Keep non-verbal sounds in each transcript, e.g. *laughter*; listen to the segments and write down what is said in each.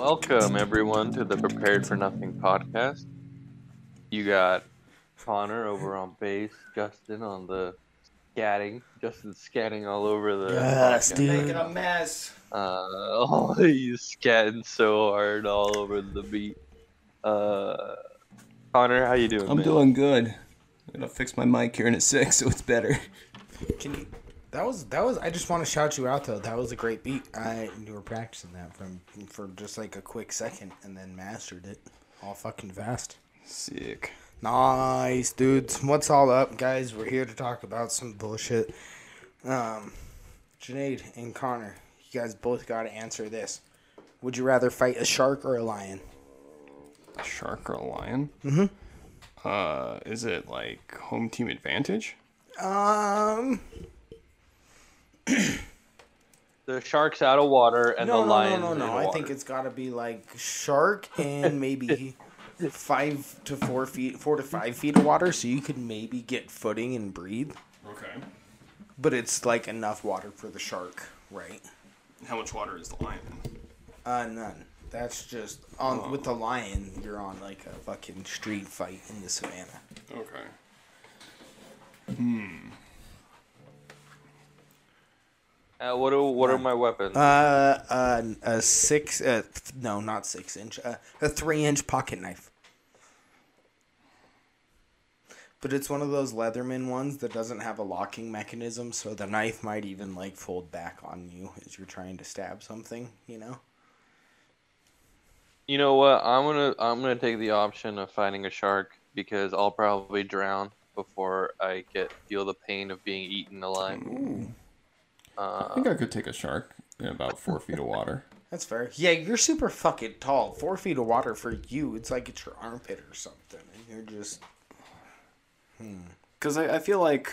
Welcome everyone to the Prepared for Nothing podcast. You got Connor over on bass, Justin on the scatting. Justin's scatting all over the Yes, podcast. dude. Making a mess. Uh, oh, *laughs* he's scatting so hard all over the beat. Uh, Connor, how you doing? I'm man? doing good. I'm gonna fix my mic here in a sec *laughs* so it's better. Can you? That was that was. I just want to shout you out though. That was a great beat. I you were practicing that from for just like a quick second and then mastered it all fucking fast. Sick. Nice, dudes. What's all up, guys? We're here to talk about some bullshit. Um, Junaid and Connor, you guys both got to answer this. Would you rather fight a shark or a lion? A shark or a lion? Mm-hmm. Uh, is it like home team advantage? Um, *clears throat* The shark's out of water and no, the no, lion's no, no, no. in I think it's got to be like shark and maybe *laughs* five to four feet, four to five feet of water, so you could maybe get footing and breathe. Okay. But it's like enough water for the shark, right? How much water is the lion? Uh, none. That's just on with the lion. You're on like a fucking street fight in the savannah. Okay. Uh, what are what are my weapons? Uh, uh, a six. Uh, th- no, not six inch. Uh, a three inch pocket knife. But it's one of those Leatherman ones that doesn't have a locking mechanism, so the knife might even like fold back on you as you're trying to stab something. You know. You know what? I'm gonna I'm gonna take the option of fighting a shark because I'll probably drown before I get feel the pain of being eaten alive. I think I could take a shark in about four feet of water. *laughs* That's fair. Yeah, you're super fucking tall. Four feet of water for you, it's like it's your armpit or something. And you're just. Hmm. Because I, I feel like.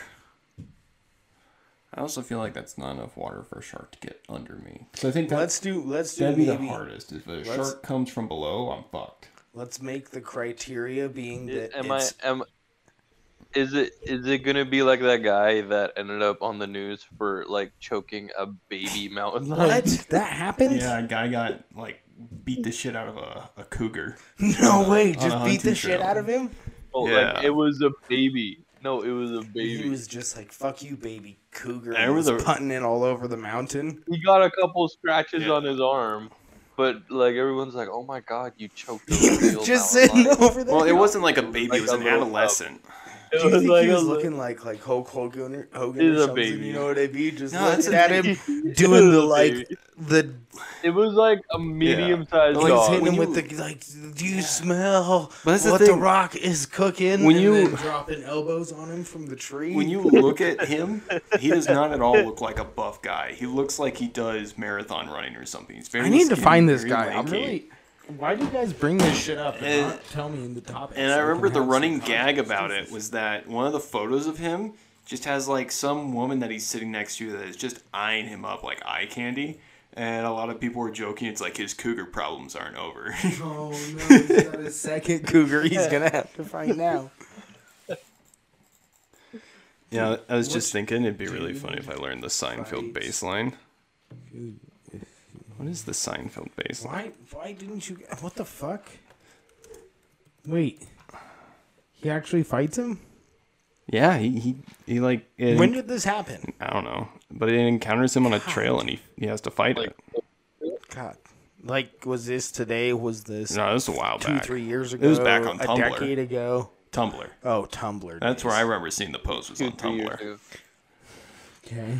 I also feel like that's not enough water for a shark to get under me. So I think that, Let's do. Let's do that'd be the hardest. If a shark comes from below, I'm fucked. Let's make the criteria being that Am I am is it is it gonna be like that guy that ended up on the news for like choking a baby *laughs* mountain lion? what that happened? Yeah, a guy got like beat the shit out of a, a cougar. No way! Just beat hunting the shit out of him. Oh, like, Yeah. it was a baby. No, it was a baby. He was just like, "Fuck you, baby cougar." I And was remember the- putting it all over the mountain. He got a couple scratches Yeah. on his arm, but like everyone's like, "Oh my god, you choked a just sitting lion." over there. Well, it wasn't like a baby; Like it was an adolescent. It Do you was think like he a was li- looking like like Hulk Hogan or, Hogan He's or a something? baby. You know what I mean? Just No, it's looking a at him *laughs* doing the like the It was like a medium-sized Like, He's dog. hitting when him you- with the like. Do you smell But that's the what the. Rock is cooking? When and you- then dropping elbows on him from the tree. When you look at him, he does not at all look like a buff guy. He looks like he does marathon running or something. He's very. I need to find this very guy. I'm really. Why do you guys bring this shit up and And- not tell me in the topic? And I remember the running gag about it was that one of the photos of him just has like some woman that he's sitting next to that is just eyeing him up like eye candy. And a lot of people were joking it's like his cougar problems aren't over. Oh no, he's *laughs* got a second cougar. He's gonna have to find now. yeah, I was just thinking it'd be really funny if I learned the Seinfeld bass line. What is the Seinfeld base? Why? Why didn't you? What the fuck? Wait. He actually fights him. Yeah, he he, he like it, When did this happen? I don't know, but it encounters him on a trail and he he has to fight Like, it. God. Like, was this today? Was this No, this was a while two, back. three years ago? It was back on Tumblr. a Tumblr. decade ago. Tumblr. Oh, Tumblr. That's where I remember seeing the post was two, on Tumblr. Okay.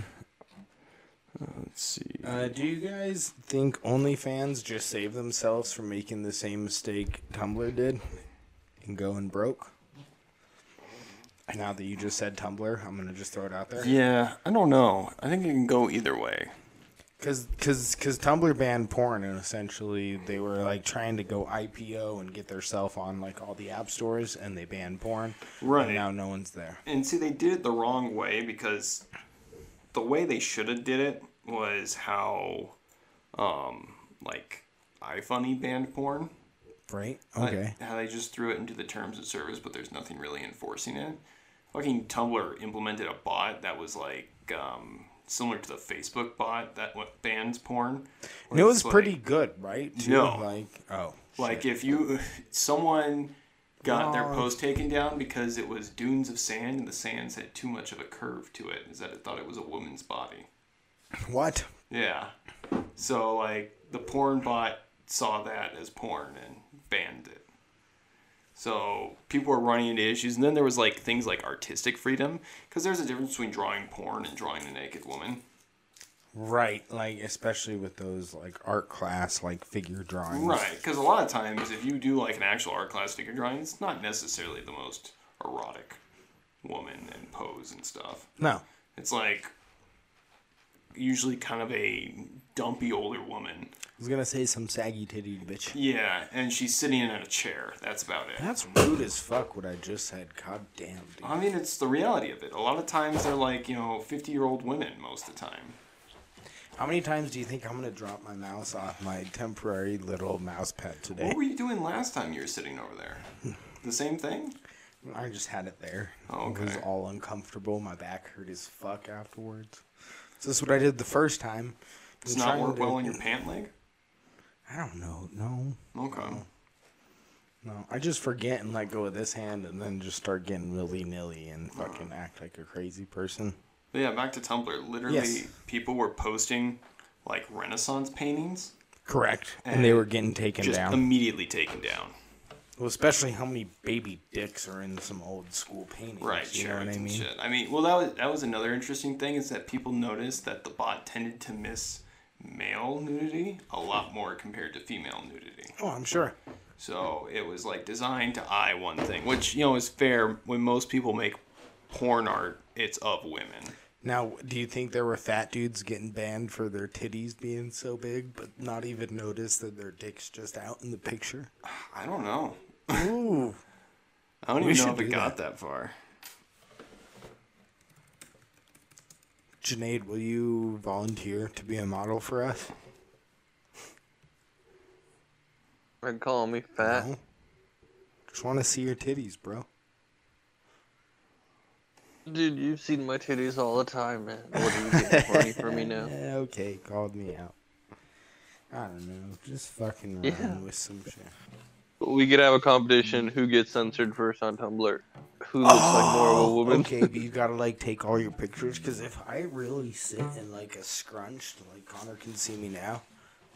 Let's see. Uh, do you guys think OnlyFans just saved themselves from making the same mistake Tumblr did and going broke? Now that you just said Tumblr, I'm gonna just throw it out there. Yeah, I don't know. I think it can go either way. Cause, cause, cause Tumblr banned porn, and essentially they were like trying to go IPO and get their self on like all the app stores, and they banned porn. Right. And now no one's there. And see, they did it the wrong way because the way they should have did it was how, um, like iFunny banned porn. Right? Like, Okay. how they just threw it into the terms of service, but there's nothing really enforcing it. Fucking Tumblr implemented a bot that was like um, similar to the Facebook bot that what bans porn. And it was It's pretty good, right? Too? No. Like, oh. Like if you *laughs* someone got their post taken down because it was dunes of sand and the sands had too much of a curve to it, is that it thought it was a woman's body. What? Yeah. So like the porn bot saw that as porn and banned it. So people were running into issues, and then there was like things like artistic freedom, because there's a difference between drawing porn and drawing a naked woman. Right. Like, especially with those, like, art class, like, figure drawings. Right, because a lot of times if you do like an actual art class figure drawing, it's not necessarily the most erotic woman and pose and stuff. No. It's like usually kind of a dumpy older woman. I was gonna say some saggy titty bitch. Yeah, and she's sitting in a chair. That's about it. That's rude as fuck what I just said. God damn, dude. I mean, it's the reality of it. A lot of times they're like, you know, 50 year old women most of the time. How many times do you think I'm gonna drop my mouse off my temporary little mouse pad today? What were you doing last time you were sitting over there? *laughs* The same thing? I just had it there. Oh, It was all uncomfortable. My back hurt as fuck afterwards. So this is what I did the first time. Does I'm not work to- well on your pant leg? I don't know. No, Okay. no. I just forget and let go of this hand, and then just start getting willy nilly and uh. fucking act like a crazy person. But yeah, back to Tumblr. Literally, Yes. people were posting like Renaissance paintings, Correct. And they were getting taken just down. immediately taken down. Well, especially how many baby dicks are in some old school paintings. Right, You know what I mean? shit. I mean, well, that was that was another interesting thing is that people noticed that the bot tended to miss male nudity a lot more compared to female nudity. Oh, I'm sure. So it was like designed to eye one thing, which you know is fair when most people make porn art. It's of women. Now, do you think there were fat dudes getting banned for their titties being so big, but not even notice that their dick's just out in the picture? I don't know. Ooh. I don't We even know should if it got that far. Janaid, will you volunteer to be a model for us? And calling me fat. No? Just want to see your titties, bro. Dude, you've seen my titties all the time, man. What are you getting horny for me now? *laughs* Okay, called me out. I don't know. Just fucking run Yeah. with some shit. We could have a competition who gets censored first on Tumblr. Who looks like more of a oh, woman? Okay, but you *laughs* gotta like take all your pictures because if I really sit in like a scrunched, like Connor can see me now,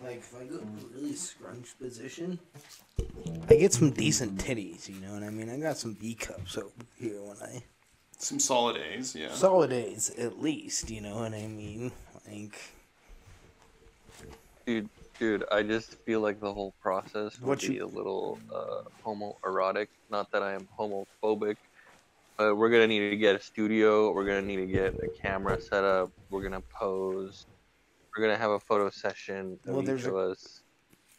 like if I go in a really scrunched position, I get some decent titties. You know what I mean? I got some B cups over here when I Some solid A's, yeah. solid A's at least. You know what I mean? Like Dude, dude, I just feel like the whole process would What be you- a little uh, homoerotic. Not that I am homophobic, but we're gonna need to get a studio. We're gonna need to get a camera set up. We're gonna pose. We're gonna have a photo session of Well, each there's of a- us.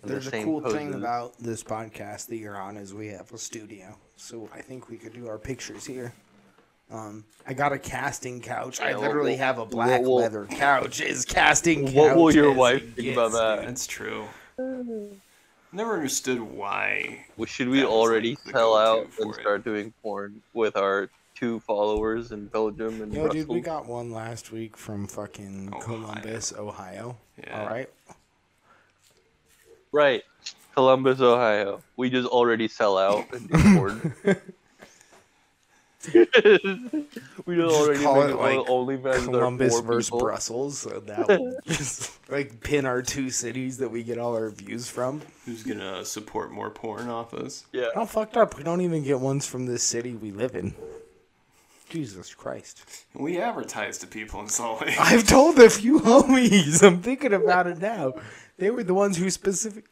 in the There's a cool thing about this podcast that you're on is we have a studio, so I think we could do our pictures here. Um, I got a casting couch. I literally have a black well, well- leather couch. Is casting couch. What will your wife it think about that? dude. That's true. Never understood why. Well, should we already like, the sell out and for it. start doing porn with our two followers in Belgium and Yo, Brussels? dude, we got one last week from fucking Ohio. Columbus, Ohio. Yeah. All right. Right, Columbus, Ohio. We just already sell out and do porn. *laughs* *laughs* we just already call make it, like, OnlyFans Columbus versus people. Brussels. So *laughs* that will just like pin our two cities that we get all our views from. Who's gonna support more porn off us? Yeah. How fucked up. We don't even get ones from the city we live in. Jesus Christ. We advertise to people in Salt Lake. *laughs* I've told a few homies. I'm thinking about it now. They were the ones who specific.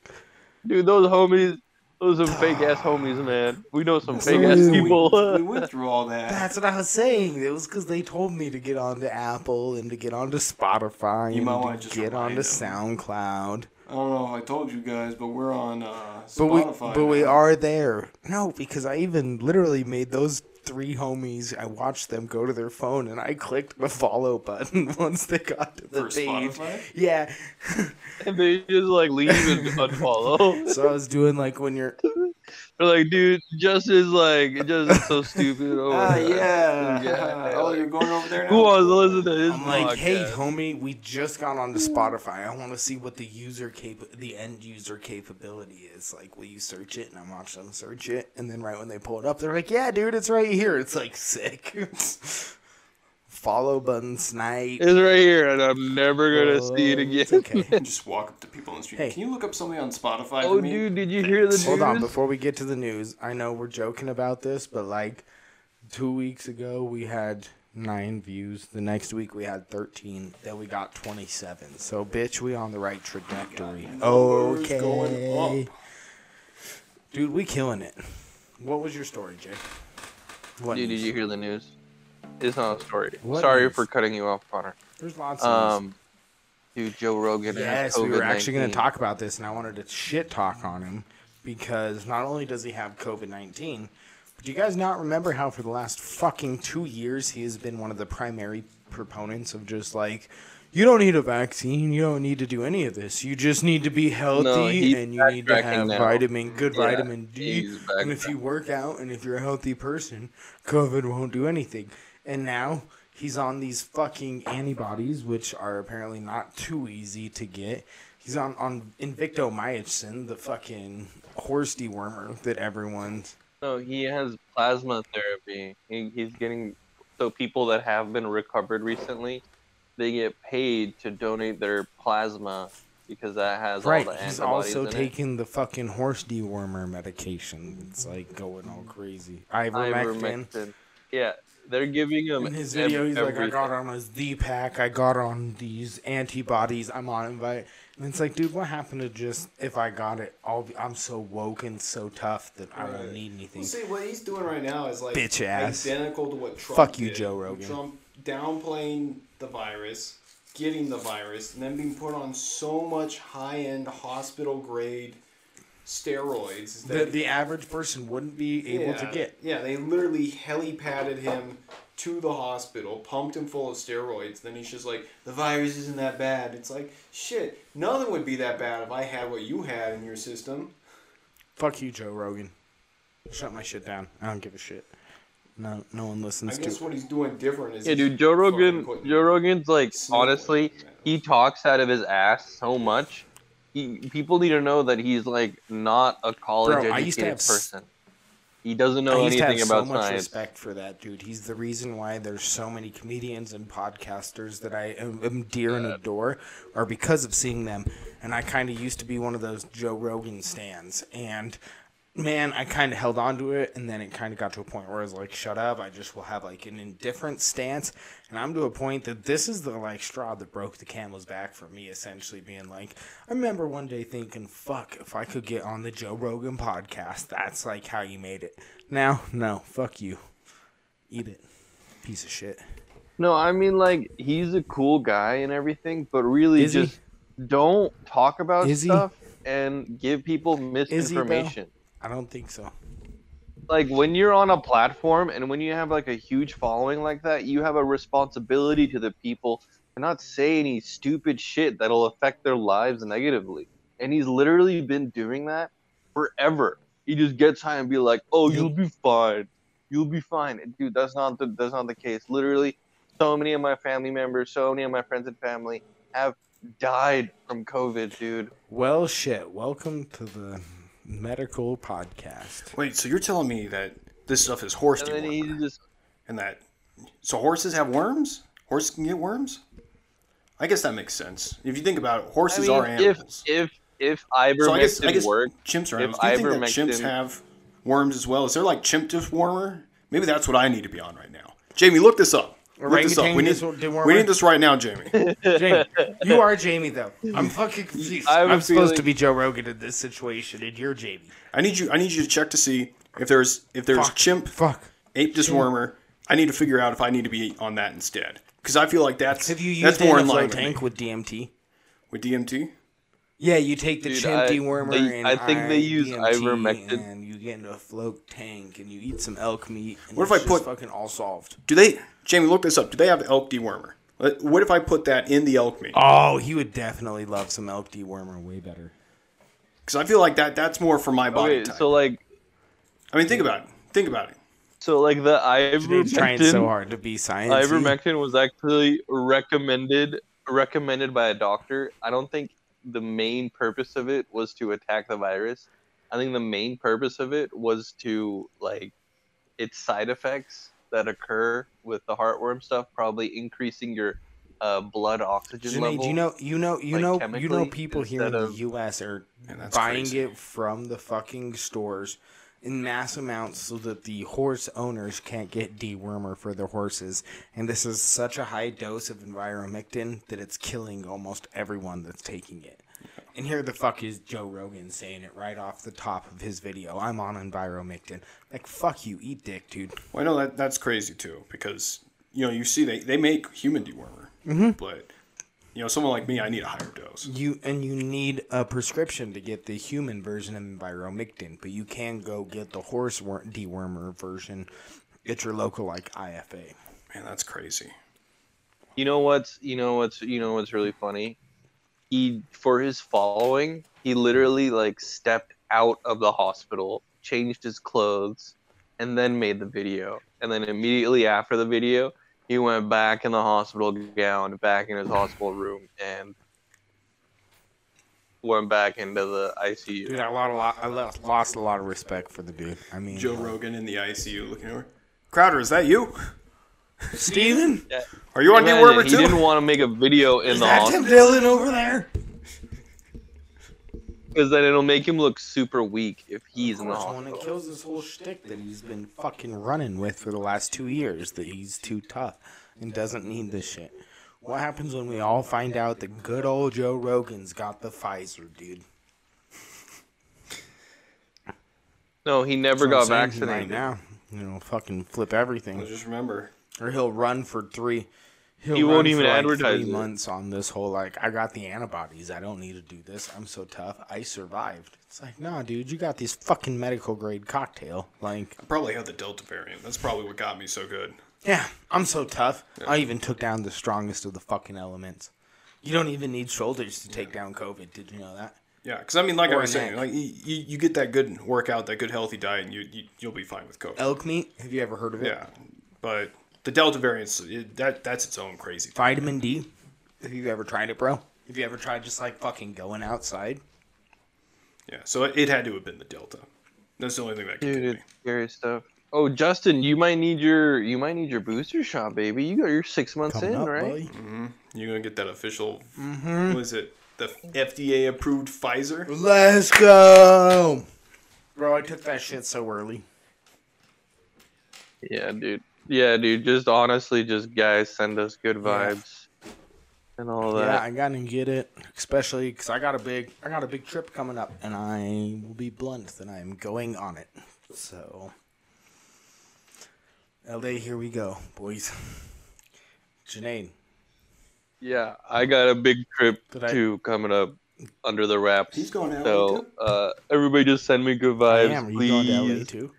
Dude, those homies, those are fake ass *sighs* homies, man. We know some fake ass Dude. people. we went through *laughs* all that. That's what I was saying. It was because they told me to get onto Apple and to get onto Spotify You and might to wanna just get remind onto them. SoundCloud. I don't know. if I told you guys, but we're on uh, But we, Spotify. but we are there. No, because I even literally made those three homies. I watched them go to their phone and I clicked the follow button *laughs* once they got to the For page. Spotify? Yeah. *laughs* and they just like leave and unfollow. So I was doing like when you're *laughs* They're like, dude, Justin's like, just so stupid. *laughs* Oh, Ah, yeah. Yeah. *laughs* Oh, you're going over there now. Who wants to listen to his I'm like, hey, homie, we just got onto Spotify. I want to see what the user cap, the end user capability is. Like, will you search it? And I'm watching them search it, and then right when they pull it up, they're like, yeah, dude, it's right here. It's like sick. *laughs* Follow button, snipe. It's right here, and I'm never gonna oh, see it Oh, again. it's okay. *laughs* Just walk up to people on the street. Hey. Can you look up something on Spotify Oh, for me? dude, did you hear the news? Hold on, before we get to the news, I know we're joking about this, but like two weeks ago, we had nine views. The next week, we had 13. Then we got 27. So, bitch, we on the right trajectory. Numbers going Okay. up. Dude, we killing it. What was your story, Jay? What Dude, did you hear the news? It's not a story. What Sorry news? for cutting you off, Connor. There's lots of Um, dude, Joe Rogan. Yes, we were actually going to talk about this, and I wanted to shit talk on him because not only does he have COVID 19, but do you guys not remember how for the last fucking two years he has been one of the primary proponents of just like, you don't need a vaccine, you don't need to do any of this, you just need to be healthy he's and you need to have now. vitamin, good Yeah, vitamin D, and if you work out and if you're a healthy person, COVID won't do anything. And now he's on these fucking antibodies, which are apparently not too easy to get. He's on on Invictomycin, the fucking horse dewormer that everyone's. No, he has plasma therapy. He, he's getting so people that have been recovered recently, they get paid to donate their plasma because that has Right. all the He's antibodies also in it. taking the fucking horse dewormer medication. It's like going all crazy. Ivermectin. Ivermectin. Yeah, they're giving him. In his video, he's like, I got on a Z pack, I got on these antibodies, I'm on invite. And it's like, dude, what happened to just if I got it, I'll be, I'm so woke and so tough that I Right. won't need anything. Well, see, what he's doing right now is like Bitch ass. identical to what Trump Fuck you, did. Joe Rogan. Trump downplaying the virus, getting the virus, and then being put on so much high-end hospital-grade steroids The, that the average person wouldn't be able to get. Yeah, they literally helipadded him to the hospital, pumped him full of steroids. Then he's just like, the virus isn't that bad. It's like, shit, nothing would be that bad if I had what you had in your system. Fuck you, Joe Rogan. Shut my shit down. I don't give a shit. No, no one listens. To. I listens guess to. what he's doing different is Yeah, dude, Joe Rogan. Joe Rogan's like honestly, he talks out of his ass so much. He people need to know that he's like not a college Bro, to educated have s- person. He doesn't know I used to anything have so about much science. respect for that dude. He's the reason why there's so many comedians and podcasters that I am, am dear and adore, are because of seeing them. And I kind of used to be one of those Joe Rogan stands, and man, I kind of held on to it, and then it kind of got to a point where I was like, "Shut up!" I just will have like an indifferent stance, and I'm to a point that this is the like straw that broke the camel's back for me. Essentially, being like, I remember one day thinking, "Fuck, if I could get on the Joe Rogan podcast, that's like how you made it." Now, no, fuck you, eat it, piece of shit. No, I mean like he's a cool guy and everything, but really Is he? just don't talk about Is he? stuff and give people he, misinformation. I don't think so. like when you're on a platform and when you have like a huge following like that, you have a responsibility to the people to not say any stupid shit that'll affect their lives negatively. And he's literally been doing that forever. He just gets high and be like, "Oh, you'll be fine. You'll be fine." And dude, that's not the that's not the case. Literally, so many of my family members, so many of my friends and family have died from COVID, dude. Well, shit. Welcome to the medical podcast. Wait, so you're telling me that this stuff is horse And then he dewormer, just and that so horses have worms? Horses can get worms? I guess that makes sense. If you think about it, I horses mean, are animals. if if if so I guess ivermectin I guess worked, chimps are if animals. Do you think that chimps have worms as well? Is there like chimp dewormer? Maybe that's what I need to be on right now. Jamie, look this up. Look this up. We need, Orangutan we need this right now, Jamie. *laughs* Jamie, you are Jamie though. *laughs* I'm fucking confused. I have a I'm supposed to be Joe Rogan in this situation, and you're Jamie. I need you. I need you to check to see if there's if there's Fuck. chimp Fuck. ape diswormer. I need to figure out if I need to be on that instead because I feel like that's Have you that's more in in line float with, tank with DMT? with DMT. Yeah, you take the Dude, chimp I- dewormer they- and I think they use DMT, ivermectin. and you get into a float tank and you eat some elk meat. And What if I just put- fucking all solved? Do they, Jamie? Look this up. Do they have elk dewormer? What what if I put that in the elk meat? Oh, he would definitely love some elk dewormer way better. Because I feel like that that's more for my body Okay, type. so like I mean, think about it. Think about it. So like the Jane's trying so hard to be science. ivermectin was actually recommended recommended by a doctor. I don't think the main purpose of it was to attack the virus. I think the main purpose of it was to like its side effects that occur with the heartworm stuff, probably increasing your uh, blood oxygen Janae, level. do you know you know you like, know you know people here in the US are buying crazy. it from the fucking stores in mass amounts so that the horse owners can't get dewormer for their horses. And this is such a high dose of enviromectin that it's killing almost everyone that's taking it. And here the fuck is Joe Rogan saying it right off the top of his video. I'm on enviromectin. Like fuck you, eat dick, dude. Well, I know that that's crazy too because you know you see they they make human dewormer, Mm-hmm. but you know someone like me, I need a higher dose. You and you need a prescription to get the human version of enviromectin, but you can go get the horse wor- dewormer version at your local like IFA. Man, that's crazy. You know what's you know what's you know what's really funny? He for his following, he literally like stepped out of the hospital, changed his clothes, and then made the video. And then immediately after the video, he went back in the hospital gown, back in his hospital room, and went back into the ICU. Dude, I lost a lot. I lost, lost a lot of respect for the dude. I mean, Joe Rogan in the ICU looking over. Crowder, is that you? Steven? Are you on Imagine, dewormer he too? didn't want to make a video in Is the that hospital Tim Dillon over there? Because then it'll make him look super weak if he's in the Of course, when it kills this whole shtick that he's been fucking running with for the last two years, that he's too tough and doesn't need this shit. What happens when we all find out that good old Joe Rogan's got the Pfizer, dude? No, he never got That's what I'm vaccinated. right now. You know, fucking flip everything, Just remember, or he'll run for three. He'll He won't even for, like, advertise three it. months on this whole like I got the antibodies. I don't need to do this. I'm so tough. I survived. It's like, nah, dude, you got this fucking medical grade cocktail. Like, I probably had the Delta variant. That's probably what got me so good. yeah, I'm so tough. I even took down the strongest of the fucking elements. You don't even need shoulders to take down COVID. Did you know that? Yeah, because I mean, like I was an saying, egg. like you, you you get that good workout, that good healthy diet, and you, you you'll be fine with COVID. Elk meat. Have you ever heard of it? Yeah, but the Delta variants, it, that that's its own crazy. Thing. Vitamin D. Have you ever tried it, bro? Have you ever tried just like fucking going outside? Yeah, so it, it had to have been the Delta. That's the only thing that could Dude, get it's scary stuff. Oh, Justin, you might need your you might need your booster shot, baby. You got your six months Coming in, up, right? boy. me. You're gonna get that official. Mm-hmm. What is it? The FDA approved Pfizer. Let's go, bro. I took that shit so early. Yeah, dude. Yeah, dude. Just honestly, just guys send us good Yeah. vibes and all that. Yeah, that. I gotta get it, especially because I got a big, I got a big trip coming up, and I will be blunt that I'm going on it. So, LA, here we go, boys. Janae, Yeah, I got a big trip Did I- too coming up under the wraps. He's going to LA So, too? uh, everybody just send me good I vibes, am. Are you please. going to LA too?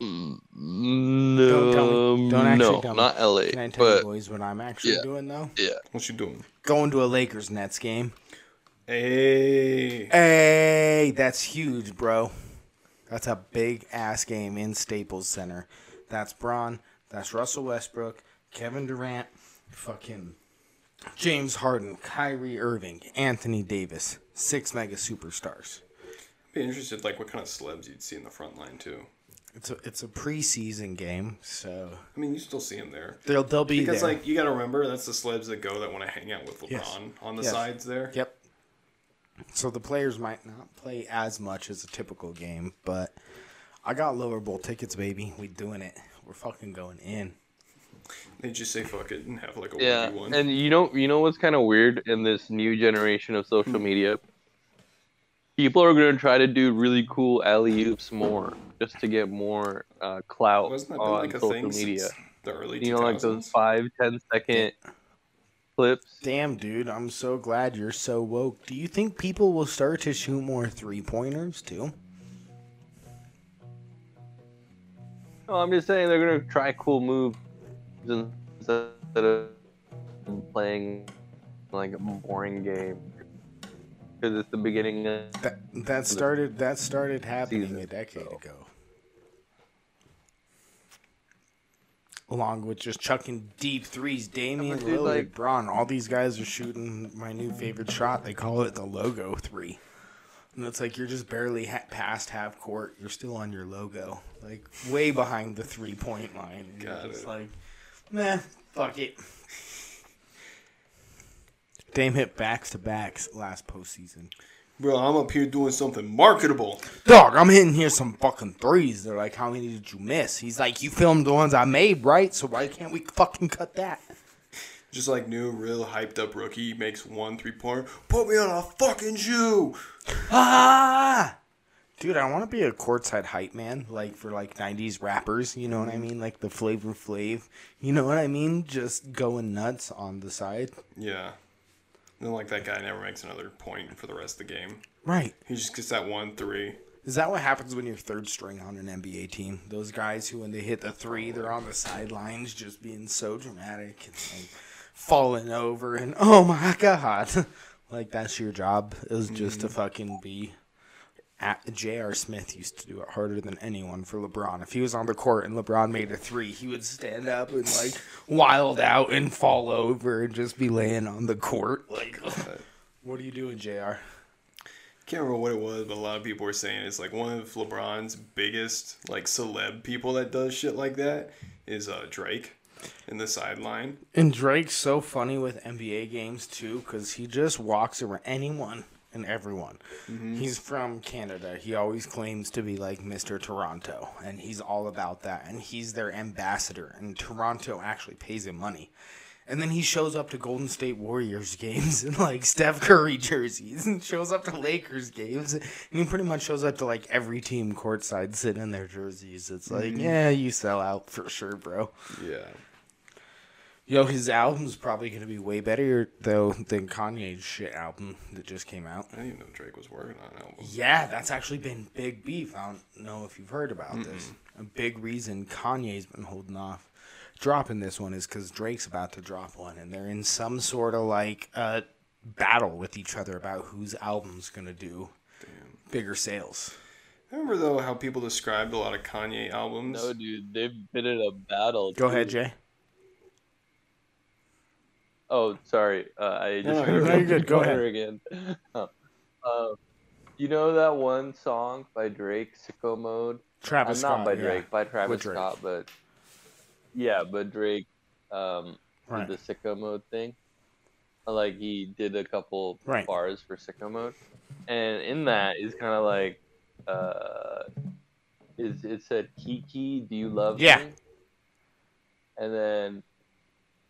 No, Don't tell me. Don't mm, actually no, tell me. not LA, Can I tell you, boys, what I'm actually yeah. doing though? yeah. What you doing? Going to a Lakers Nets game. Hey, Hey, that's huge, bro. That's a big ass game in Staples Center. That's Bron. That's Russell Westbrook, Kevin Durant, fucking James Harden, Kyrie Irving, Anthony Davis. Six mega superstars. I'd be interested like what kind of celebs you'd see in the front line too. It's a it's a preseason game, so I mean, you still see him there. they'll they'll be Because there. like you got to remember, that's the celebs that go that want to hang out with LeBron Yes. on the Yes. sides there. Yep. So the players might not play as much as a typical game, but I got lower bowl tickets, baby. We doing it. We're fucking going in. They just say fuck it and have like a Yeah, 1v1. and you know, you know what's kind of weird in this new generation of social Hmm. media? People are gonna try to do really cool alley oops more, just to get more uh, clout Wasn't that been on like a social thing media. since the early 2000s? You know, like those five, ten second clips. Damn, dude, I'm so glad you're so woke. Do you think people will start to shoot more three pointers too? No, I'm just saying they're gonna try cool moves instead of playing like a boring game. Because it's the beginning of That that started that started happening Season, a decade so. ago. Along with just chucking deep threes, Damian dude, Lillard, like- Bron, all these guys are shooting my new favorite shot. They call it the logo three, and it's like you're just barely ha- past half court. You're still on your logo, like way behind the three point line. And Got it. like, meh, fuck it. Dame hit backs to backs last postseason. Bro, I'm up here doing something marketable. Dog, I'm hitting here some fucking threes. They're like, how many did you miss? He's like, you filmed the ones I made, right? So why can't we fucking cut that? Just like new, real hyped up rookie makes one three pointer. Put me on a fucking shoe. Ah! Dude, I want to be a courtside hype man, like for like '90s rappers. You know what I mean? Like the Flavor Flav. You know what I mean? Just going nuts on the side. Yeah. And then like that guy never makes another point for the rest of the game. Right. He just gets that one three. Is that what happens when you're third string on an NBA team? Those guys who, when they hit the three, they're on the sidelines just being so dramatic and like falling over and oh my god, *laughs* like that's your job is just to mm-hmm. fucking be. At, J.R. Smith used to do it harder than anyone for LeBron. If he was on the court and LeBron made a three, he would stand up and like wild out and fall over and just be laying on the court. Like, *laughs* what are you doing, J.R.? Can't remember what it was, but a lot of people were saying it's like one of LeBron's biggest like celeb people that does shit like that is uh, Drake in the sideline. And Drake's so funny with NBA games too, because he just walks around anyone and everyone. Mm-hmm. He's from Canada. He always claims to be like Mr. Toronto, and he's all about that. And he's their ambassador, and Toronto actually pays him money. And then he shows up to Golden State Warriors games *laughs* in like Steph Curry jerseys, and shows up to Lakers games, and he pretty much shows up to like every team courtside sitting in their jerseys. It's like, mm-hmm. yeah, you sell out for sure, bro. Yeah. Yo, his album's probably gonna be way better though than Kanye's shit album that just came out. I didn't even know Drake was working on an album. Yeah, that's actually been big beef. I don't know if you've heard about this. A big reason Kanye's been holding off dropping this one is because Drake's about to drop one, and they're in some sort of like uh, battle with each other about whose album's gonna do bigger sales. I remember though how people described a lot of Kanye albums. No, dude, they've been in a battle. Go ahead. Jay. Oh, sorry. Uh, I just no, you're good. Go water again. uh, *laughs* you know that one song by Drake, "Sicko Mode"? Travis Uh, not Scott, by yeah. Drake, by Travis Drake. Scott, but yeah, but Drake um, Right. did the "Sicko Mode" thing. Uh, Like he did a couple Right. bars for "Sicko Mode," and in that is kind of like, uh, is it said "Kiki, do you love Yeah. me?" And then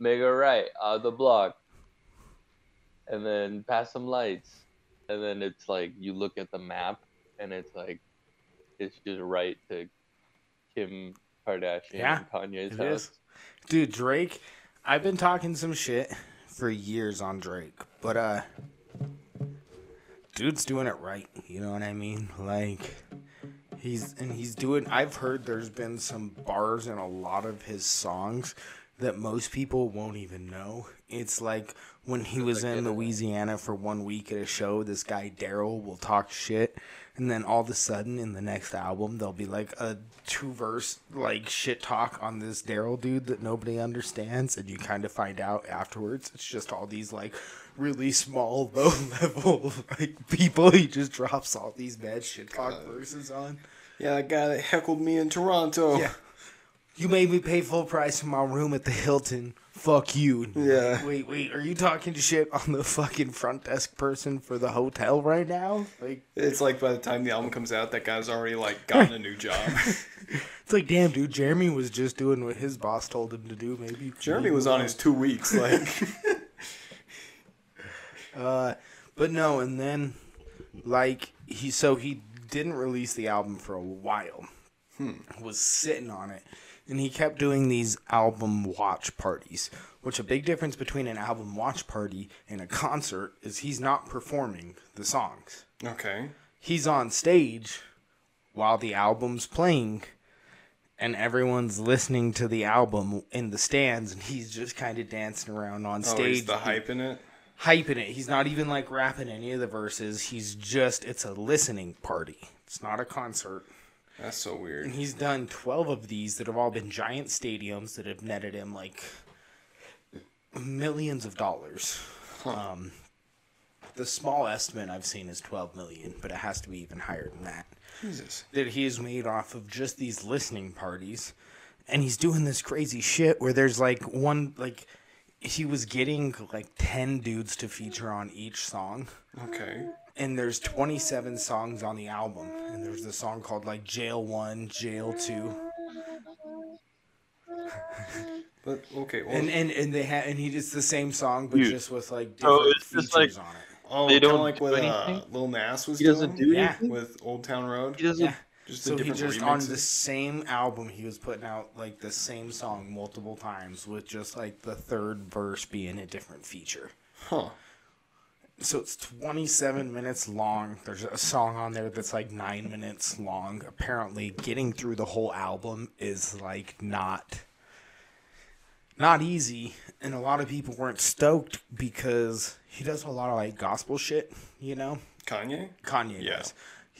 make a right out of the block, and then pass some lights, and then it's like you look at the map, and it's like it's just right to Kim Kardashian Yeah, and Kanye's it house. is. Dude, Drake, I've been talking some shit for years on Drake, but uh dude's doing it right, you know what I mean? Like he's and he's doing I've heard there's been some bars in a lot of his songs that most people won't even know. It's like when he was in Louisiana for one week at a show, this guy Daryl will talk shit, and then all of a sudden in the next album there'll be like a two verse like shit talk on this Daryl dude that nobody understands, and you kind of find out afterwards it's just all these like really small *laughs* low level like people he just drops all these bad shit talk uh, verses on. Yeah, that guy that heckled me in Toronto. Yeah. You made me pay full price for my room at the Hilton. Fuck you. Yeah. Wait, wait. Are you talking to shit on the fucking front desk person for the hotel right now? Like, It's like by the time the album comes out, that guy's already like gotten a new job. *laughs* it's like, damn, dude. Jeremy was just doing what his boss told him to do. Maybe Jeremy was on his two weeks. Like, *laughs* Uh, but no, and then like he so he didn't release the album for a while. Was sitting on it, and he kept doing these album watch parties. Which a big difference between an album watch party and a concert is he's not performing the songs. okay, He's on stage while the album's playing. And everyone's listening to the album in the stands, and he's just kind of dancing around on oh, stage. oh, stage. he's the hype in it. hyping it. He's not even like rapping any of the verses. He's just it's a listening party. It's not a concert. That's so weird. And he's done 12 of these that have all been giant stadiums that have netted him like millions of dollars. Um, the small estimate I've seen is 12 million, but it has to be even higher than that. Jesus. That he has made off of just these listening parties. And he's doing this crazy shit where there's like one, like, he was getting like 10 dudes to feature on each song Okay. And there's 27 songs on the album and there's a song called like jail 1 jail 2 *laughs* But okay. Well, and and and they had and he just the same song but Dude. just with like So different it's just features like- on it oh, they don't like do what uh, anything? Lil Nas was He doesn't doing do Yeah. anything. with Old Town Road. He doesn't. yeah Just so he different just on the same album he was putting out like the same song multiple times with just like the third verse being a different feature Huh. So it's 27 minutes long. There's a song on there that's like nine minutes long. Apparently getting through the whole album is like not not easy. And a lot of people weren't stoked because he does a lot of like gospel shit you know? Kanye. kanye Yeah.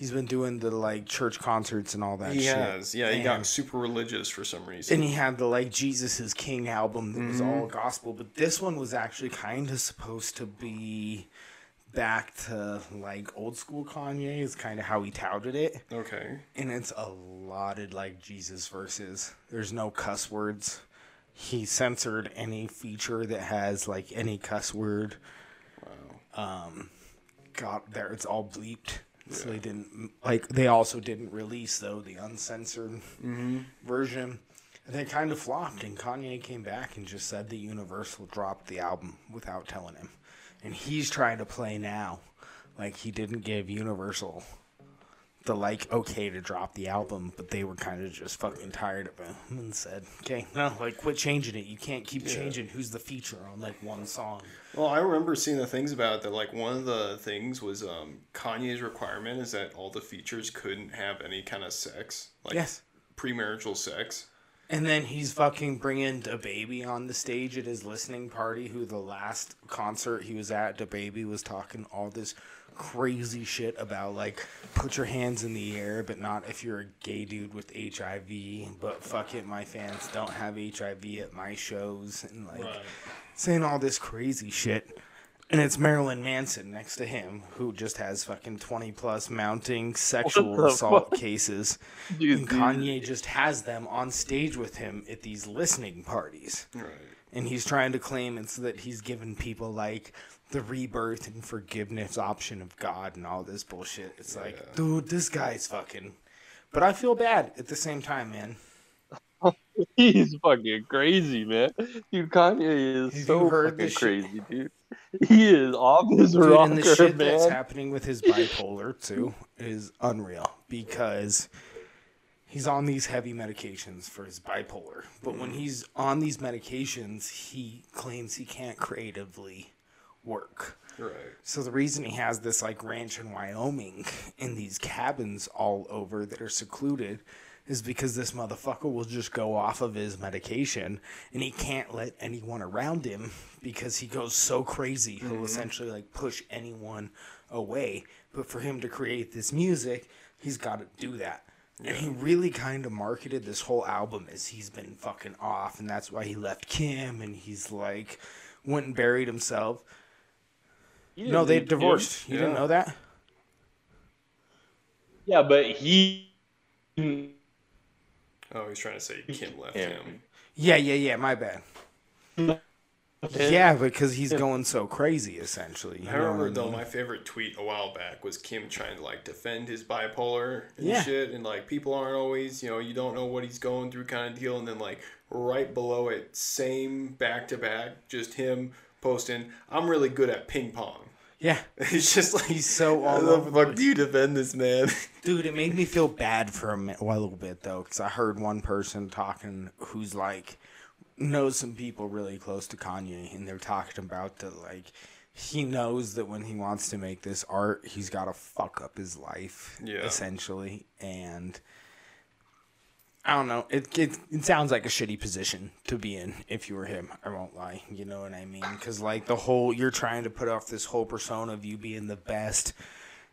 He's been doing the like church concerts and all that He shit has. Yeah, he And- got super religious for some reason. and he had the like Jesus is King album that was all gospel, but this one was actually kind of supposed to be back to like old school Kanye is kind of how he touted it, okay. and it's a lotted like Jesus verses. There's no cuss words. He censored any feature that has like any cuss word. Wow. Um, got there. It's all bleeped. So they didn't like. They also didn't release though the uncensored mm-hmm. version. And they kind of flopped, and Kanye came back and just said that Universal dropped the album without telling him. And he's trying to play now, like he didn't give Universal the like okay to drop the album, but they were kind of just fucking tired of him and said, "Okay, no, like quit changing it. You can't keep changing who's the feature on like one song." Well, I remember seeing the things about it that like one of the things was um, Kanye's requirement is that all the features couldn't have any kind of sex, like Yes. premarital sex. And then he's fucking bringing a baby on the stage at his listening party. Who the last concert he was at, the baby was talking all this crazy shit about like put your hands in the air, but not if you're a gay dude with HIV. But fuck it, my fans don't have HIV at my shows, and like saying all this crazy shit. And it's Marilyn Manson next to him, who just has fucking 20 plus mounting sexual assault fuck? cases. Dude, and dude. Kanye just has them on stage with him at these listening parties. Right. And he's trying to claim it's that he's given people like the rebirth and forgiveness option of God and all this bullshit. It's like, dude, this guy's fucking. But I feel bad at the same time, man. *laughs* He's fucking crazy, man. Dude, Kanye is Have so heard fucking this shit? crazy, dude. He is off his Dude, rocker, and the shit that's happening with his bipolar too is unreal because he's on these heavy medications for his bipolar. But when mm. he's on these medications, he claims he can't creatively work. Right. So the reason he has this like ranch in Wyoming *laughs* and these cabins all over that are secluded is because this motherfucker will just go off of his medication and he can't let anyone around him because he goes so crazy he'll mm-hmm. essentially like push anyone away. But for him to create this music, he's got to do that. And he really kind of marketed this whole album as he's been fucking off, and that's why he left Kim and he's like went and buried himself. He No, they leave Kim. divorced. You didn't know that? Yeah, but he. Oh, he's trying to say Kim left Yeah. him. Yeah, yeah, yeah. My bad. Yeah, because he's going so crazy, essentially. you I know what remember though mean? my favorite tweet a while back was Kim trying to like defend his bipolar and Yeah. shit and like people aren't always, you know, you don't know what he's going through kind of deal and then like right below it, same back to back, just him posting, I'm really good at ping pong. Yeah, *laughs* It's just like He's so all over fuck do you defend this man? *laughs* dude. It made me feel bad for him a little bit though, because I heard one person talking who's like knows some people really close to Kanye, and they're talking about the like. He knows that when he wants to make this art, he's got to fuck up his life, Yeah. essentially, and I don't know. It, it it sounds like a shitty position to be in if you were him. I won't lie. You know what I mean? Because like the whole you're trying to put off this whole persona of you being the best,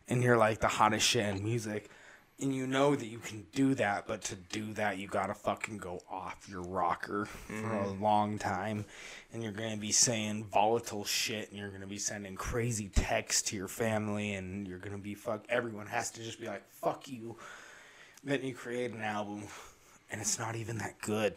and you're like the hottest shit in music, and you know that you can do that. But to do that, you gotta fucking go off your rocker for a mm-hmm. long time, and you're gonna be saying volatile shit, and you're gonna be sending crazy texts to your family, and you're gonna be fuck. Everyone has to just be like fuck you. Then you create an album and it's not even that good.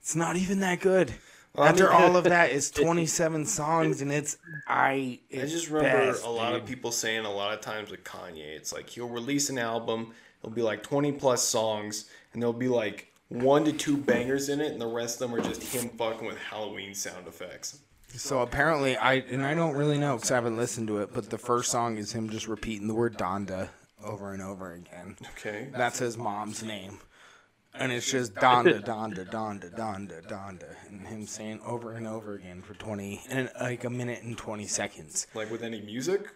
It's not even that good. I After mean- all of *laughs* that, it's 27 songs and it's I. I just remember best, a lot of people saying a lot of times with Kanye, it's like he'll release an album, it'll be like 20 plus songs, and there'll be like one to two bangers in it, and the rest of them are just him fucking with Halloween sound effects. So apparently, I and I don't really know because I haven't listened to it, but the first song is him just repeating the word Donda over and over again. Okay. That's his mom's name. And it's just Donda, Donda, Donda, Donda, Donda, and him saying over and over again for 20, and like a minute and 20 seconds. Like with any music,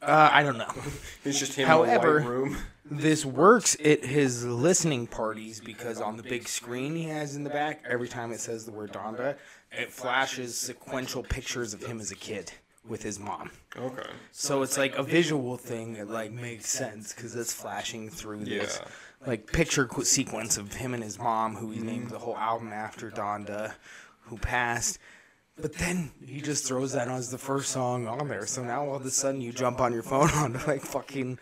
Uh, I don't know. *laughs* it's just him However- in a white room. this works at his listening parties because on the big screen he has in the back, every time it says the word Donda, it flashes sequential pictures of him as a kid with his mom. Okay. So it's like a visual thing that like makes sense because it's flashing through this Yeah. Like picture qu- sequence of him and his mom, who he mm-hmm. named the whole album after Donda, who passed. But then he just throws that on as the first song on there. So now all of a sudden you jump on your phone *laughs* on like fucking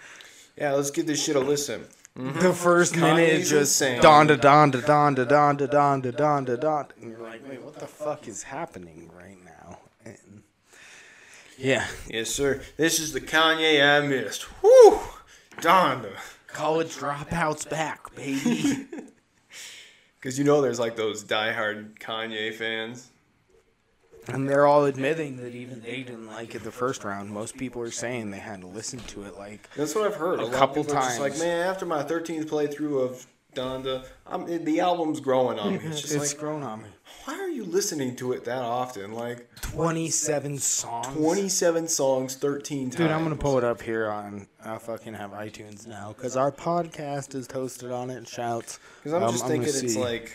Yeah, let's give this shit a listen. the mm-hmm. first minute is just insane. donda donda donda donda donda donda donda, and you're like, wait, what the fuck is happening right now? And yeah, Yes, sir. This is the Kanye I missed. Whew! Donda. College dropouts back, baby. *laughs* Because you know there's like those diehard Kanye fans. and they're all admitting that even they didn't like it the first round. Most people are saying they had to listen to it like That's what I've heard. A of couple times, like, man, after my 13th playthrough of Donda, I'm, it, the album's growing on me. It's *laughs* just it's like, grown on me. why are you listening to it that often? Like, Twenty-seven songs. 27 songs, 13 times. Dude, I'm gonna pull it up here on. I fucking have iTunes now because our podcast is hosted on it. and Shouts. Because I'm Um, just thinking it's see. like,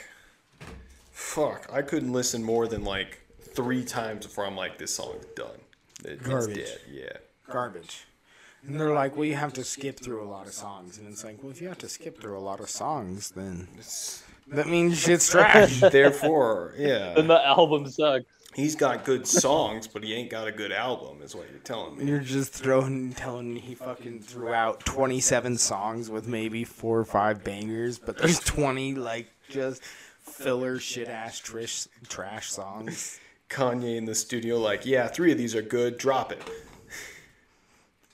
fuck, I couldn't listen more than like three times before I'm like, this song's done. It, it's Garbage. dead. Yeah. garbage. And they're like, well, you have to skip through a lot of songs, and it's like, well, if you have to skip through a lot of songs, then that means shit's trash. Therefore, yeah. *laughs* Then the album sucks. He's got good songs, but he ain't got a good album, is what you're telling me. You're just throwing, telling me he fucking threw out 27 songs with maybe four or five bangers, but there's *laughs* 20 like just filler shit ass trash trash songs. Kanye in the studio, like, yeah, three of these are good, drop it.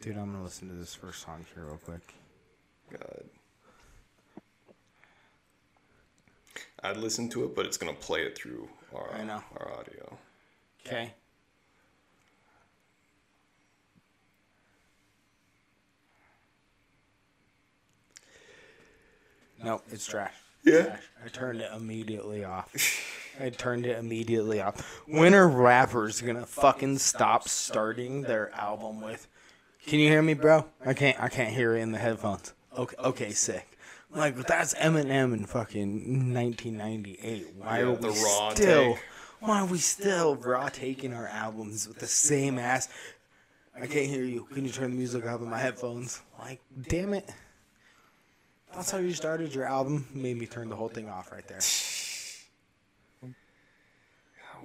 Dude, I'm gonna listen to this first song here real quick. God. I'd listen to it, but it's gonna play it through our, I know. our audio. Okay. No, it's trash. Yeah? Trash. I turned it immediately off. I turned it immediately off. When are rappers gonna fucking stop starting their album with? Can you hear me, bro? I can't. I can't hear it in the headphones. Okay. Okay. Sick. Like that's Eminem in fucking 1998. Why Yeah, are we still? take. Why are we still raw taking our albums with the same ass? I can't hear you. Can you turn the music up in my headphones? Like, damn it. That's how you started your album. Made me turn the whole thing off right there. *laughs*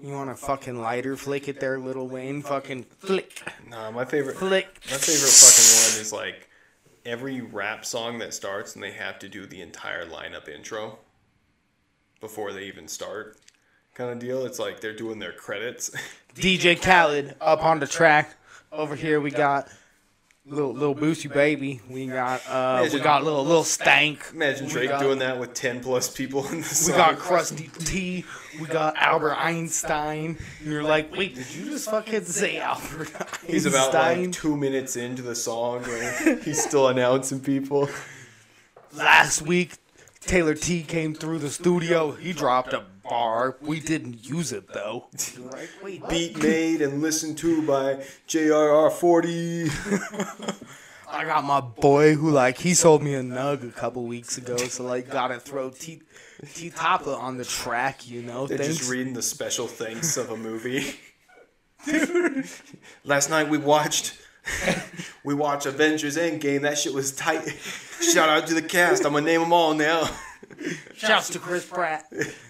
You want a fucking lighter flick it there, Little Wayne? Fucking flick, Nah, my favorite flick. my favorite fucking one is like every rap song that starts and they have to do the entire lineup intro before they even start. Kind of deal. It's like they're doing their credits. DJ Khaled up on the track. Over here we got little little Boosie Baby. We got uh we got little little Stank. Imagine Drake got- doing that with ten plus people in the song. We got Krusty T. We got Albert Einstein. And you're like, wait, did you just fucking say Albert Einstein? He's about like two minutes into the song and he's still announcing people. Last week, Taylor T came through the studio. He dropped a bar. We didn't use it though. Wait. Beat made and listened to by JRR40. I got my boy who like he sold me a nug a couple weeks ago, so like gotta throw T T Tapa on the track, you know. They're Thanks. just reading the special thanks of a movie. Dude. *laughs* Last night we watched *laughs* we watched Avengers Endgame. That shit was tight. Shout out to the cast. I'm gonna name them all now. *laughs* *laughs* Shouts to Chris Pratt.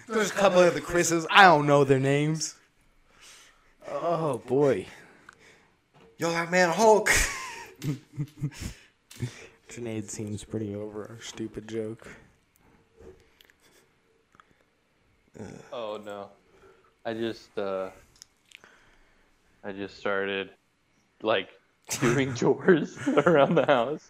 There's a couple of the Chris's. I don't know their names. Oh boy. Yo, that man Hulk. *laughs* Sinead seems pretty over our stupid joke. Oh no, I just uh, I just started like doing *laughs* chores around the house.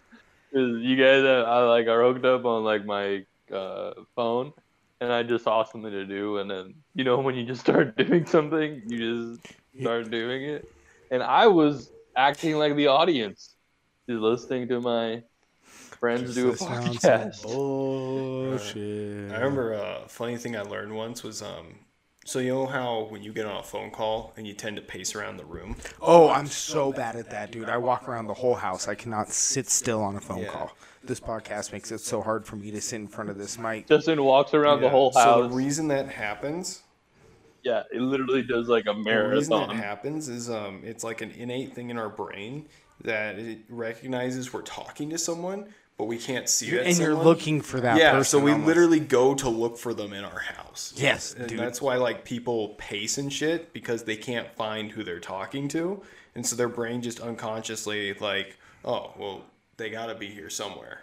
'Cause you guys, uh, I like I hooked up on like my uh, phone, and I just saw something to do, and then you know when you just start *laughs* doing something, you just start doing it, and I was acting like the audience, just listening to my friends do a podcast. bullshit. I remember a funny thing I learned once was um. So you know how when you get on a phone call and you tend to pace around the room. Oh, I'm so bad at that, dude. I walk around the whole house. I cannot sit still on a phone Yeah. call. This podcast makes it so hard for me to sit in front of this mic. Justin walks around the whole house. So the reason that happens yeah, it literally does like a The reason that marathon. happens is um, it's like an innate thing in our brain that it recognizes we're talking to someone, but we can't see that. And you're someone. looking for that yeah, person. so we almost. literally go to look for them in our house. Yes, and dude. that's why like people pace and shit because they can't find who they're talking to, and so their brain just unconsciously like, oh well, they gotta be here somewhere.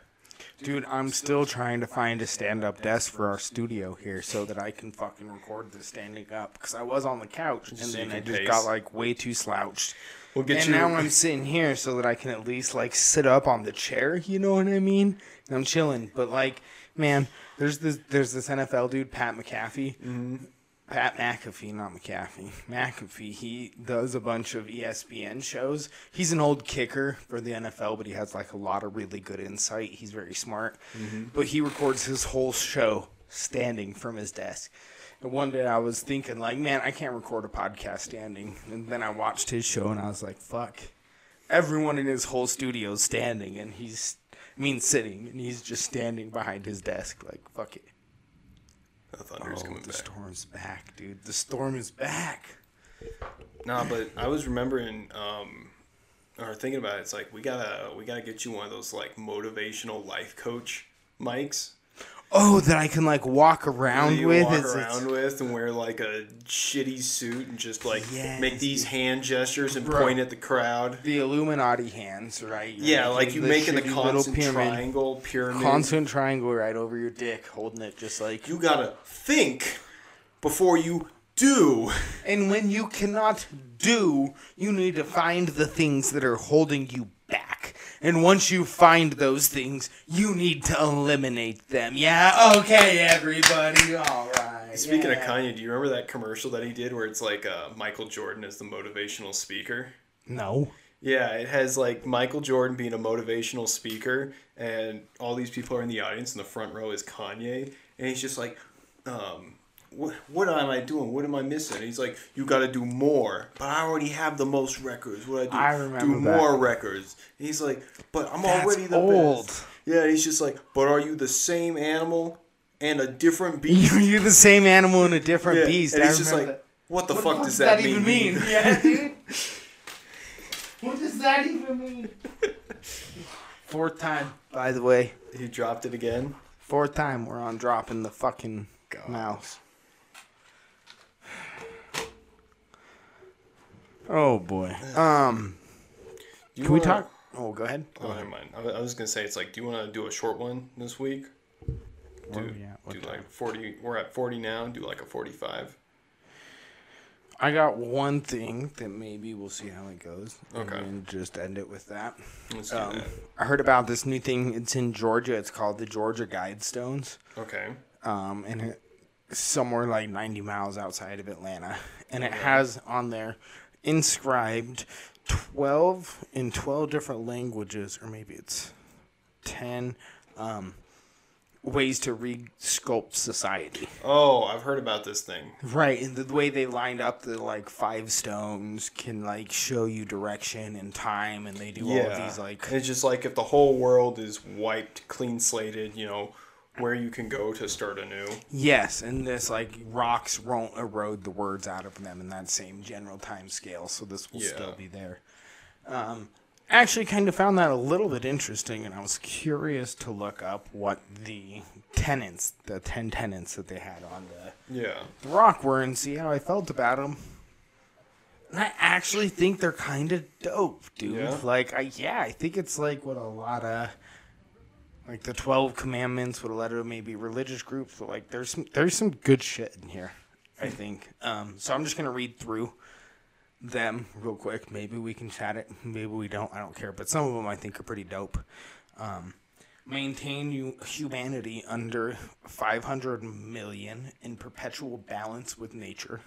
Dude, I'm still trying to find a stand-up desk for our studio here so that I can fucking record this standing up. Because I was on the couch and So then I just pace. got like way too slouched. We'll get and you. now I'm sitting here so that I can at least like sit up on the chair. You know what I mean? And I'm chilling. But like, man, there's this there's this NFL dude, Pat McAfee. Mm-hmm. Pat McAfee, not McAfee. McAfee. He does a bunch of ESPN shows. He's an old kicker for the NFL, but he has like a lot of really good insight. He's very smart. Mm-hmm. But he records his whole show standing from his desk. And one day I was thinking, like, man, I can't record a podcast standing. And then I watched his show and I was like, fuck. Everyone in his whole studio is standing and he's, I mean, sitting, and he's just standing behind his desk. Like, fuck it. the thunder's Oh, coming the back. storm's back, dude. The storm is back. Nah, but I was remembering, um, or thinking about it. It's like we gotta we gotta get you one of those like motivational life coach mics. Oh, that I can like walk around with. walk It's- it's- around with and wear like a shitty suit and just like Yes, make these hand gestures and Bro. point at the crowd. the Illuminati hands, right? You're Yeah, like you making the constant triangle pyramid. constant triangle right over your dick, holding it just like. You gotta think before you do. And when you cannot do, you need to find the things that are holding you back. And once you find those things, you need to eliminate them. Yeah, okay, everybody, all right. Speaking of. Kanye, do you remember that commercial that he did where it's like uh, Michael Jordan as the motivational speaker? no. Yeah, it has like Michael Jordan being a motivational speaker, and all these people are in the audience, and the front row is Kanye, and he's just like, um, what, what am I doing? What am I missing? And he's like, you got to do more, but I already have the most records. What do I I do? remember do that. more records. And he's like, but I'm That's already the old. best. Yeah, he's just like, but are you the same animal and a different *laughs* beast? You're the same animal and a different Yeah, beast. And I he's just like, that. what the What fuck the does that, even mean? *laughs* Yeah, dude. what does that even mean? Fourth time, by the way. He dropped it again. Fourth time we're on dropping the fucking God. mouse. Oh boy. Um, you can we wanna- talk? Oh, go ahead. Go Oh, ahead. never mind. I I was gonna say it's like, do you want to do a short one this week? Where Do, are we do like forty. We're at forty now. Do like a forty-five. I got one thing that maybe we'll see how it goes. Okay. And just end it with that. Let's do Um, that. I heard about this new thing. It's in Georgia. It's called the Georgia Guidestones. Okay. um, and it, somewhere like 90 miles outside of Atlanta. And it has on there inscribed 12 in 12 different languages, or maybe it's 10, um, ways to re-sculpt society. Oh, I've heard about this thing. Right, and the way they lined up the like five stones can like show you direction and time, and they do all of these like it's just like if the whole world is wiped, clean slated, you know, where you can go to start anew. yes, and this like rocks won't erode the words out of them in that same general time scale, so this will Yeah. still be there. Um, actually, kind of found that a little bit interesting, and I was curious to look up what the tenants, the ten tenants that they had on the Yeah. the rock were and see how I felt about them. And I actually think they're kind of dope, dude. Yeah? Like, I yeah, I think it's like what a lot of like the Twelve Commandments, what a lot of maybe religious groups, but like there's some there's some good shit in here. I think. Um, so I'm just gonna read through them real quick. Maybe we can chat it. Maybe we don't. I don't care. But some of them I think are pretty dope. Um, maintain you, humanity under 500 million in perpetual balance with nature.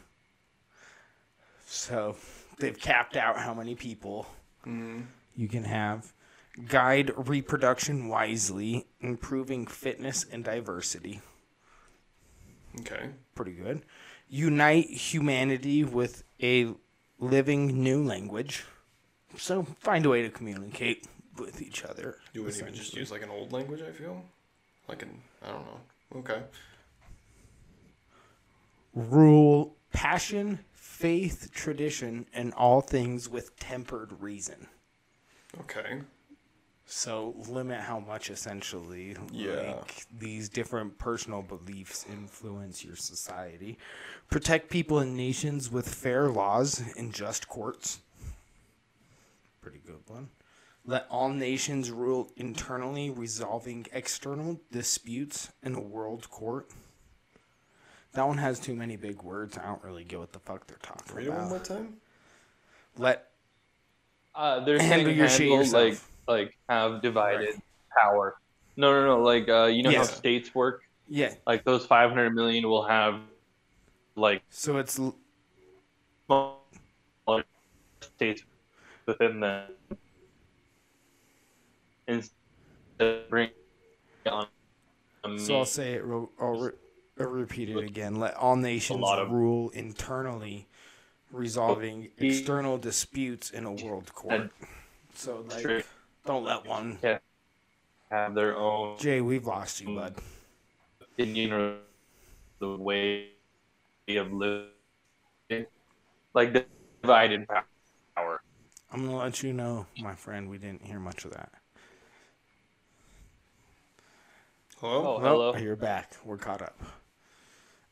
So they've capped out how many people you can have. Guide reproduction wisely, improving fitness and diversity. Okay. Pretty good. Unite humanity with a living new language. So find a way to communicate with each other. You wouldn't even just use like an old language, I feel? Like an I don't know. Okay. rule passion, faith, tradition, and all things with tempered reason. Okay. So limit how much essentially Yeah. like these different personal beliefs influence your society. Protect people and nations with fair laws and just courts. Pretty good one. Let all nations rule internally, resolving external disputes in a world court. That one has too many big words. I don't really get what the fuck they're talking Read it one about. more time. Let Uh, they're Handle saying your shit handle, like yourself. like have divided power. No, no, no. Like uh, you know Yes. how states work. yeah. Like those 500 million will have like So it's states within the Instead of bring on. So I'll say it. I'll, re- I'll repeat it again. Let all nations of- rule internally, resolving external disputes in a world court. So like. Don't let one. have their own Jay, we've lost you, bud. opinion or the way of living, like divided power. I'm gonna let you know, my friend. We didn't hear much of that. Hello? Oh, Nope, hello. you're back. We're caught up.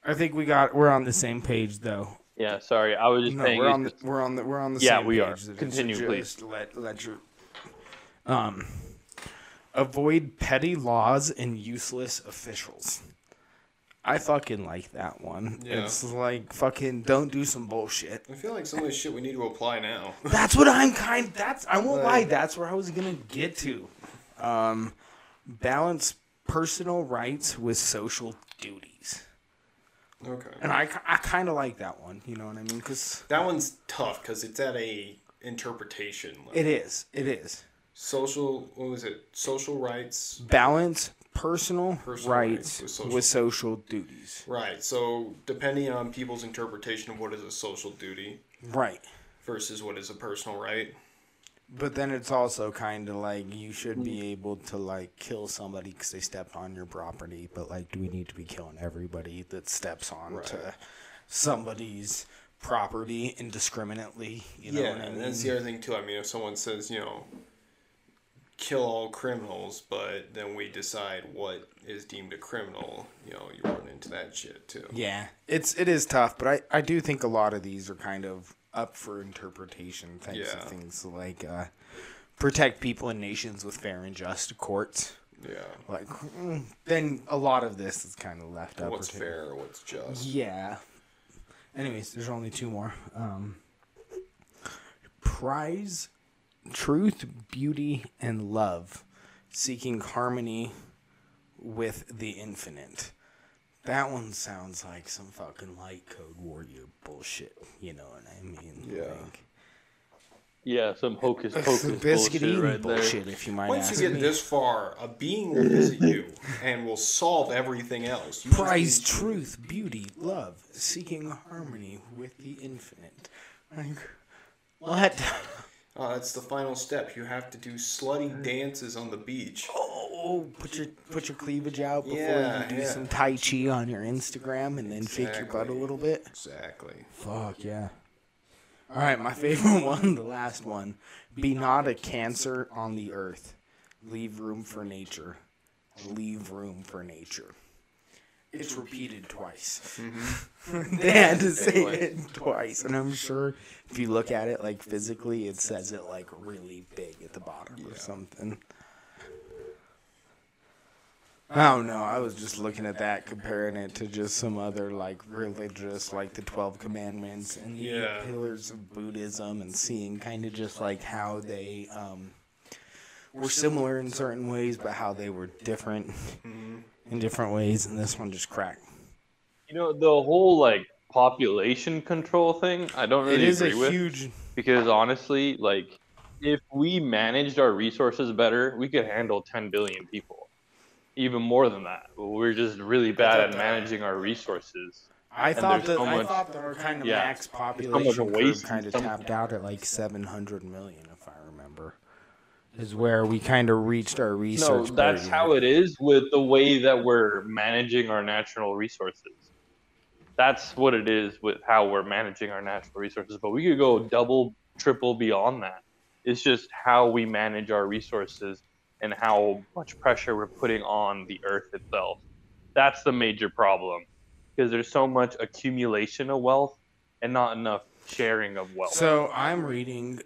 I think we got. We're on the same page, though. Yeah, sorry. I was just No, saying. we're it's on the we're on the we're on the Yeah, same we page. are. that it's Continue, just please. Let let your um avoid petty laws and useless officials. I fucking like that one. Yeah. It's like fucking don't do some bullshit. I feel like some of this shit we need to apply now. *laughs* That's what I'm kind. That's I won't lie. That's where I was gonna get to. Um, balance personal rights with social duties, Okay. and I, I kind of like that one. You know what I mean? Because That one's tough because it's at a interpretation level. it is. It is. Social, what was it? Social rights. balance personal, Personal rights rights with with social- social, duties. Right. So depending on people's interpretation of what is a social duty Right. versus what is a personal right. But then it's also kind of like you should be able to like kill somebody because they stepped on your property. But like, do we need to be killing everybody that steps on to somebody's property indiscriminately? You know yeah, I and that's the other thing too. I mean, if someone says, you know, kill all criminals, but then we decide what is deemed a criminal, you know, you run into that shit too. Yeah, it's it is tough, but I I do think a lot of these are kind of up for interpretation types Yeah. of things like uh, protect people and nations with fair and just courts. Yeah. Like mm, then a lot of this is kind of left up. What's fair, what's just. Yeah. Anyways, there's only two more. Um, prize truth, beauty, and love, seeking harmony with the infinite. That one sounds like some fucking light code warrior bullshit. You know what I mean? Yeah. Like, Yeah, some hocus *laughs* pocus Some biscuit bullshit eating right there. if you might Once ask you get me. this far, a being will visit you and will solve everything else. You Prize need- truth, beauty, love, seeking harmony with the infinite. Like, what? Uh, oh, that's the final step. You have to do slutty dances on the beach. Oh, put your put your cleavage out before Yeah, you do yeah. some tai chi on your Instagram, and then fake your butt a Exactly. little bit. Exactly. Fuck yeah. All right, my favorite *laughs* one, the last one. Be not a cancer on the earth. Leave room for nature. Leave room for nature. It's repeated twice. *laughs* they had to say it twice, and I'm sure if you look at it like physically, it says it like really big at the bottom or something. I don't know. I was just looking at that, comparing it to just some other like religious, like the Twelve Commandments and the Yeah. pillars of Buddhism, and seeing kind of just like how they um, were similar in certain ways, but how they were different in different ways. And this one just cracked. You know, the whole like population control thing, I don't It really is a agree with huge. because honestly, like if we managed our resources better, we could handle 10 billion people. Even more than that. We're just really bad at managing our resources. I and thought that so I much- thought that our kind of yeah, max population waste curve kind of tapped out at like 700 million, if I remember. Is where we kind of reached our research. No, that's burden. how it is with the way that we're managing our natural resources. That's what it is with how we're managing our natural resources. But we could go double, triple beyond that. It's just how we manage our resources and how much pressure we're putting on the earth itself. That's the major problem because there's so much accumulation of wealth and not enough sharing of wealth. So I'm reading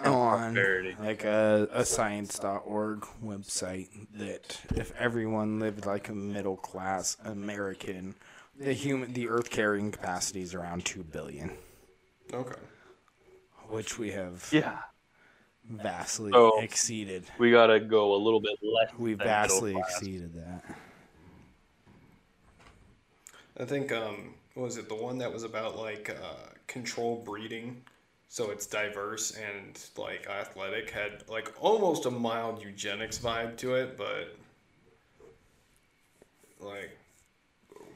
on prosperity. like a, a science.org website that if everyone lived like a middle class American, the human the earth carrying capacity is around two billion, Okay. which we have yeah, vastly So- exceeded. we got to go a little bit less. We vastly class. exceeded that. I think um what was it the one that was about like uh, control breeding, so it's diverse and like athletic had like almost a mild eugenics vibe to it, but like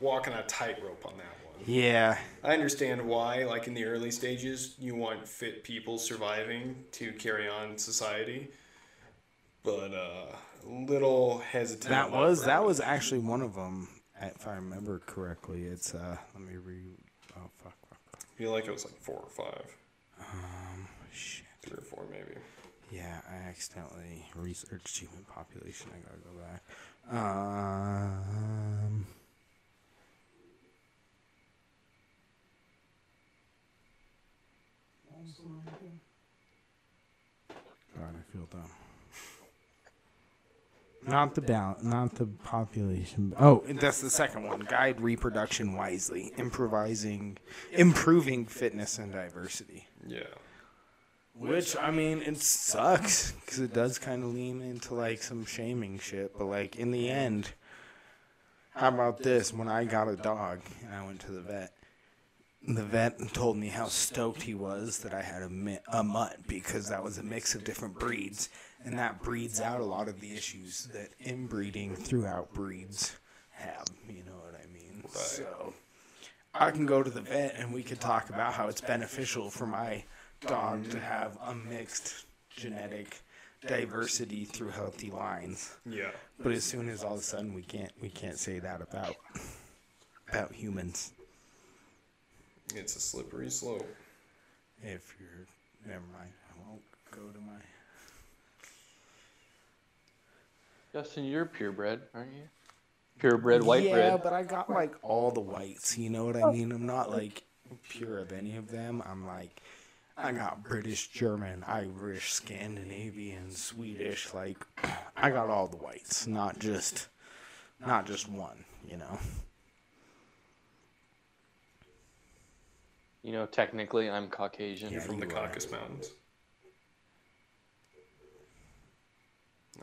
walking a tightrope on that one. Yeah, I understand why, like in the early stages, you want fit people surviving to carry on society, but uh, a little hesitant. that was that was actually one of them, if I remember correctly. It's uh, let me re. Oh fuck, fuck, fuck. I feel like it was like four or five, Um, shit. three or four maybe. Yeah, I accidentally researched human population. I gotta go back. Um, God, I feel dumb. Not the balance, not the population. Oh, that's the second one. Guide reproduction wisely, improvising, improving fitness and diversity. Yeah. Which I mean, it sucks because it does kind of lean into like some shaming shit. But like in the end, how about this? When I got a dog and I went to the vet, the vet told me how stoked he was that I had a, a mutt because that was a mix of different breeds, and that breeds out a lot of the issues that inbreeding throughout breeds have. You know what I mean? So I can go to the vet and we could talk about how it's beneficial for my dog to have a mixed genetic diversity through healthy lines. Yeah. But as soon as all of a sudden we can't we can't say that about about humans. It's a slippery slope. If you're never mind, I won't go to my Justin, you're purebred, aren't you? Purebred, white yeah, bread. but I got like all the whites. You know what I mean? I'm not like pure of any of them. I'm like I got British, German, Irish, Scandinavian, Swedish. Like *clears throat* I got all the whites, not just not just one. You know. You know, technically, I'm Caucasian. You're from the. Caucasus Mountains.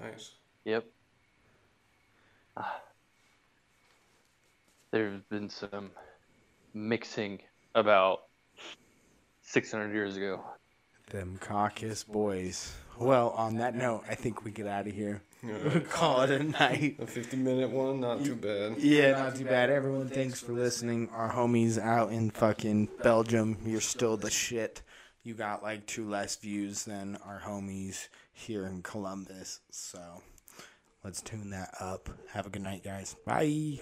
Nice. Yep. Ah. There's been some mixing about 600 years ago. Them caucus boys. Well, on that note, I think we get out of here. *laughs* Call it a night. A 50 minute one, not too bad. Yeah, not too bad. Everyone, thanks for listening. Our homies out in fucking Belgium, you're still the shit. You got like two less views than our homies here in Columbus. So let's tune that up. Have a good night, guys. Bye.